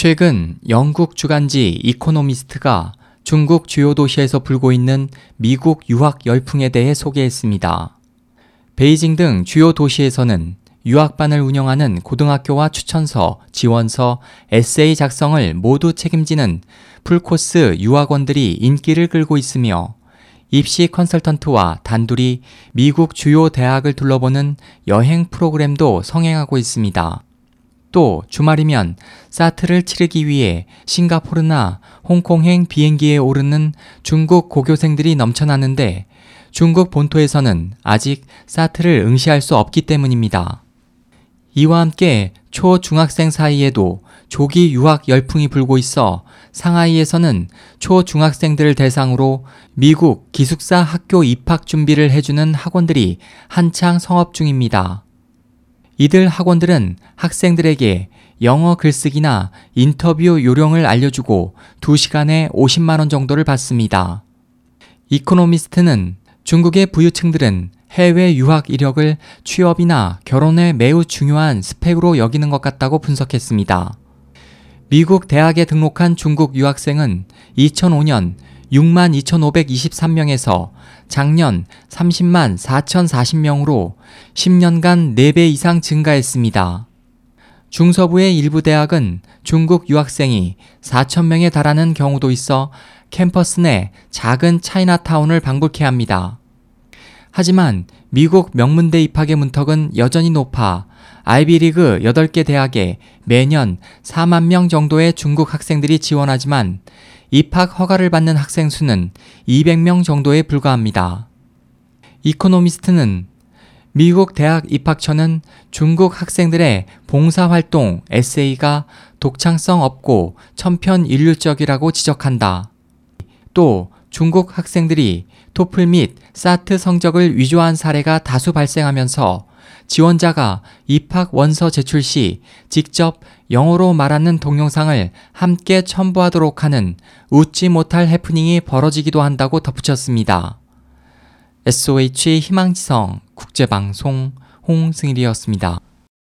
최근 영국 주간지 이코노미스트가 중국 주요 도시에서 불고 있는 미국 유학 열풍에 대해 소개했습니다. 베이징 등 주요 도시에서는 유학반을 운영하는 고등학교와 추천서, 지원서, 에세이 작성을 모두 책임지는 풀코스 유학원들이 인기를 끌고 있으며 입시 컨설턴트와 단둘이 미국 주요 대학을 둘러보는 여행 프로그램도 성행하고 있습니다. 또 주말이면 사트를 치르기 위해 싱가포르나 홍콩행 비행기에 오르는 중국 고교생들이 넘쳐나는데 중국 본토에서는 아직 사트를 응시할 수 없기 때문입니다. 이와 함께 초, 중학생 사이에도 조기 유학 열풍이 불고 있어 상하이에서는 초, 중학생들을 대상으로 미국 기숙사 학교 입학 준비를 해주는 학원들이 한창 성업 중입니다. 이들 학원들은 학생들에게 영어 글쓰기나 인터뷰 요령을 알려주고 2시간에 50만원 정도를 받습니다. 이코노미스트는 중국의 부유층들은 해외 유학 이력을 취업이나 결혼에 매우 중요한 스펙으로 여기는 것 같다고 분석했습니다. 미국 대학에 등록한 중국 유학생은 2005년 6만 2,523명에서 작년 30만 4,040명으로 10년간 4배 이상 증가했습니다. 중서부의 일부 대학은 중국 유학생이 4,000명에 달하는 경우도 있어 캠퍼스 내 작은 차이나타운을 방불케 합니다. 하지만 미국 명문대 입학의 문턱은 여전히 높아 아이비리그 8개 대학에 매년 4만 명 정도의 중국 학생들이 지원하지만 입학 허가를 받는 학생 수는 200명 정도에 불과합니다. 이코노미스트는 미국 대학 입학처는 중국 학생들의 봉사활동 에세이가 독창성 없고 천편일률적이라고 지적한다. 또 중국 학생들이 토플 및 사트 성적을 위조한 사례가 다수 발생하면서 지원자가 입학 원서 제출 시 직접 영어로 말하는 동영상을 함께 첨부하도록 하는 웃지 못할 해프닝이 벌어지기도 한다고 덧붙였습니다. SOH 희망지성 국제방송 홍승일이었습니다.